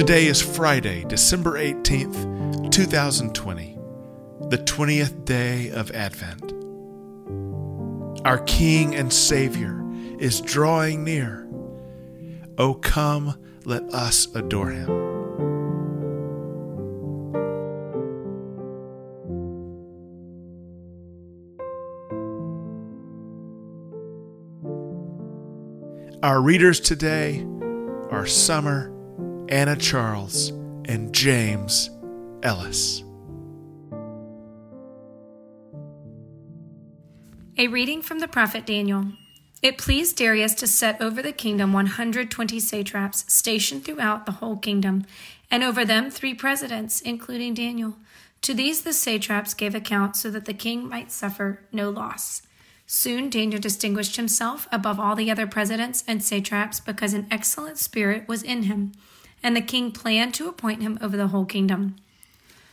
Today is Friday, December 18th, 2020, the 20th day of Advent. Our King and Savior is drawing near. Oh, come, let us adore him. Our readers today are Summer, Anna Charles, and James Ellis. A reading from the prophet Daniel. It pleased Darius to set over the kingdom 120 satraps stationed throughout the whole kingdom, and over them three presidents, including Daniel. To these the satraps gave account so that the king might suffer no loss. Soon Daniel distinguished himself above all the other presidents and satraps because an excellent spirit was in him, and the king planned to appoint him over the whole kingdom.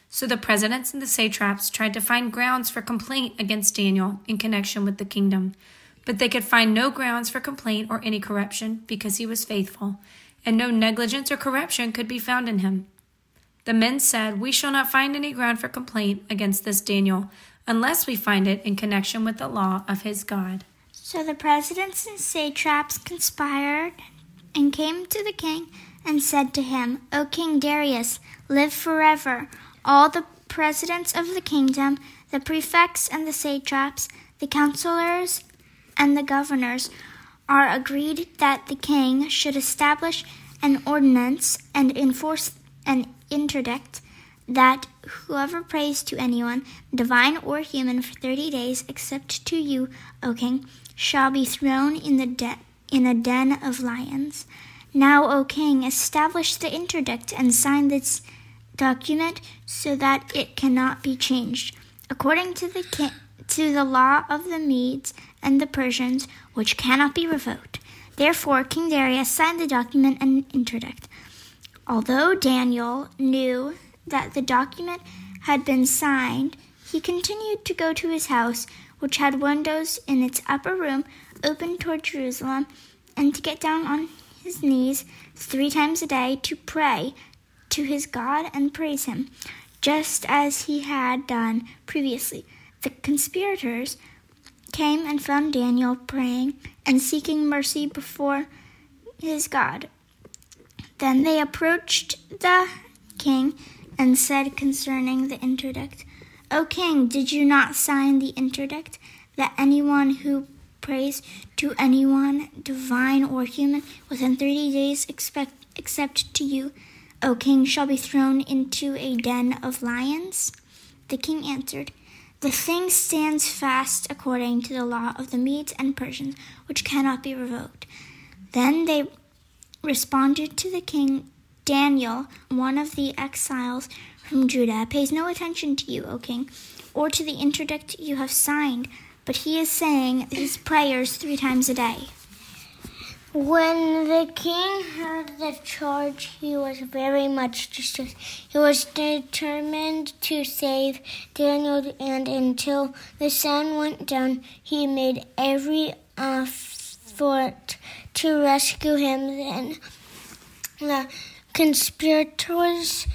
So the presidents and the satraps tried to find grounds for complaint against Daniel in connection with the kingdom, but they could find no grounds for complaint or any corruption because he was faithful, and no negligence or corruption could be found in him. The men said, We shall not find any ground for complaint against this Daniel unless we find it in connection with the law of his God. So the presidents and satraps conspired and came to the king and said to him, O King Darius, live forever. All the presidents of the kingdom, the prefects and the satraps, the counselors and the governors are agreed that the king should establish an ordinance and enforce an interdict that whoever prays to anyone, divine or human, for thirty days, except to you, O king, shall be thrown in the de- in a den of lions. Now, O king, establish the interdict and sign this document so that it cannot be changed, according to the ki- to the law of the Medes and the Persians, which cannot be revoked. Therefore, King Darius signed the document and interdict. Although Daniel knew that the document had been signed, he continued to go to his house, which had windows in its upper room open toward Jerusalem, and to get down on his knees three times a day to pray to his God and praise him, just as he had done previously. The conspirators came and found Daniel praying and seeking mercy before his God. Then they approached the king and said concerning the interdict, O king, did you not sign the interdict that anyone who prays to anyone, divine or human, within thirty days expect, except to you, O king, shall be thrown into a den of lions? The king answered, The thing stands fast according to the law of the Medes and Persians, which cannot be revoked. Then they responded to the king Daniel, one of the exiles from Judah, pays no attention to you, O king, or to the interdict you have signed, but he is saying his prayers three times a day. When the king heard the charge, he was very much distressed. He was determined to save Daniel, and until the sun went down, he made every effort to rescue him. Then the conspirators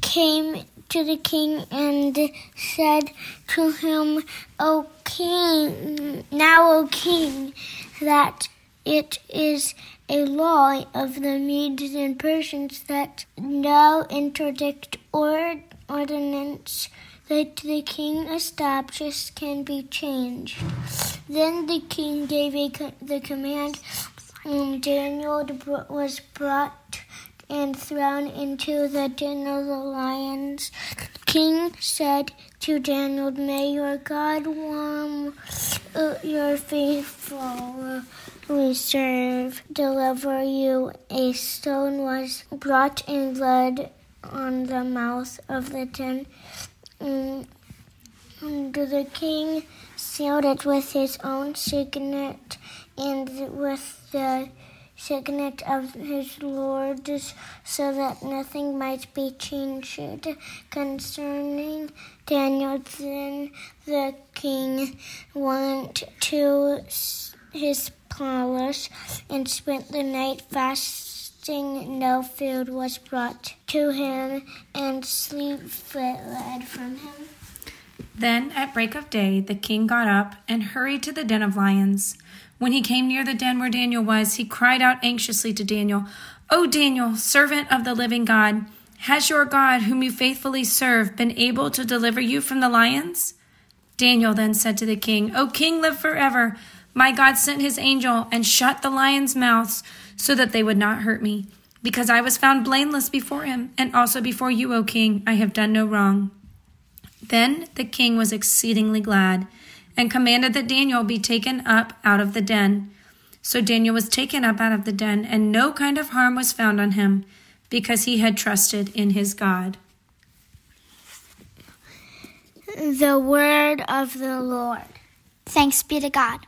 came to the king and said to him, O king, now, O king, that it is a law of the Medes and Persians that no interdict or ordinance that the king establishes can be changed. Then the king gave a, the command, and Daniel was brought and thrown into the den of the lions. The king said to Daniel, May your God warm your faithful we serve, deliver you. A stone was brought and laid on the mouth of the den. And the king sealed it with his own signet and with the signet of his lords, so that nothing might be changed concerning Daniel. Then the king went to his palace and spent the night fasting, no food was brought to him, and sleep fled from him. Then at break of day, the king got up and hurried to the den of lions. When he came near the den where Daniel was, he cried out anxiously to Daniel, O Daniel, servant of the living God, has your God, whom you faithfully serve, been able to deliver you from the lions? Daniel then said to the king, O king, live forever. My God sent his angel and shut the lions' mouths so that they would not hurt me, because I was found blameless before him, and also before you, O king, I have done no wrong. Then the king was exceedingly glad, and commanded that Daniel be taken up out of the den. So Daniel was taken up out of the den, and no kind of harm was found on him, because he had trusted in his God. The word of the Lord. Thanks be to God.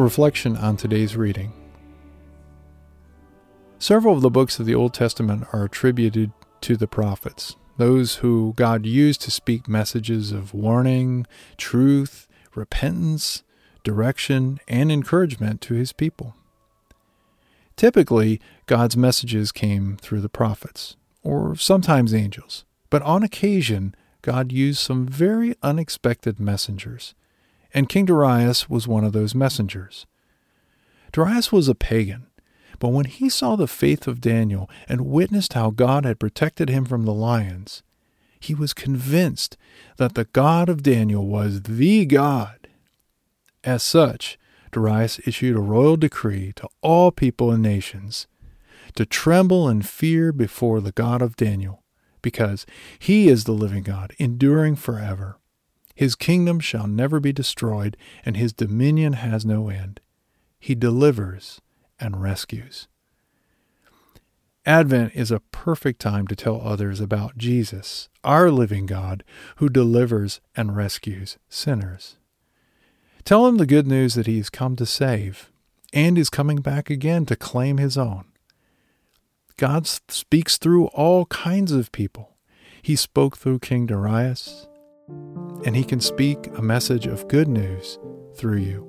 Reflection on today's reading. Several of the books of the Old Testament are attributed to the prophets, those who God used to speak messages of warning, truth, repentance, direction, and encouragement to his people. Typically, God's messages came through the prophets, or sometimes angels, but on occasion, God used some very unexpected messengers and King Darius was one of those messengers. Darius was a pagan, but when he saw the faith of Daniel and witnessed how God had protected him from the lions, he was convinced that the God of Daniel was the God. As such, Darius issued a royal decree to all people and nations to tremble and fear before the God of Daniel, because he is the living God, enduring forever. His kingdom shall never be destroyed, and his dominion has no end. He delivers and rescues. Advent is a perfect time to tell others about Jesus, our living God, who delivers and rescues sinners. Tell them the good news that he has come to save and is coming back again to claim his own. God speaks through all kinds of people. He spoke through King Darius and He can speak a message of good news through you.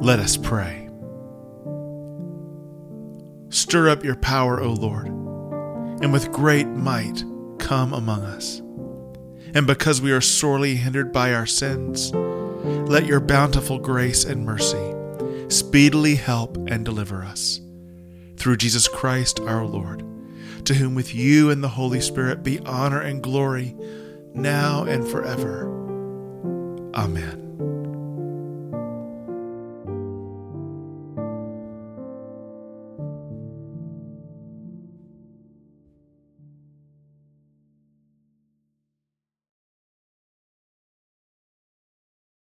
Let us pray. Stir up your power, O Lord, and with great might come among us. And because we are sorely hindered by our sins, let your bountiful grace and mercy speedily help and deliver us. Through Jesus Christ our Lord to whom with you and the Holy Spirit be honor and glory, now and forever. Amen.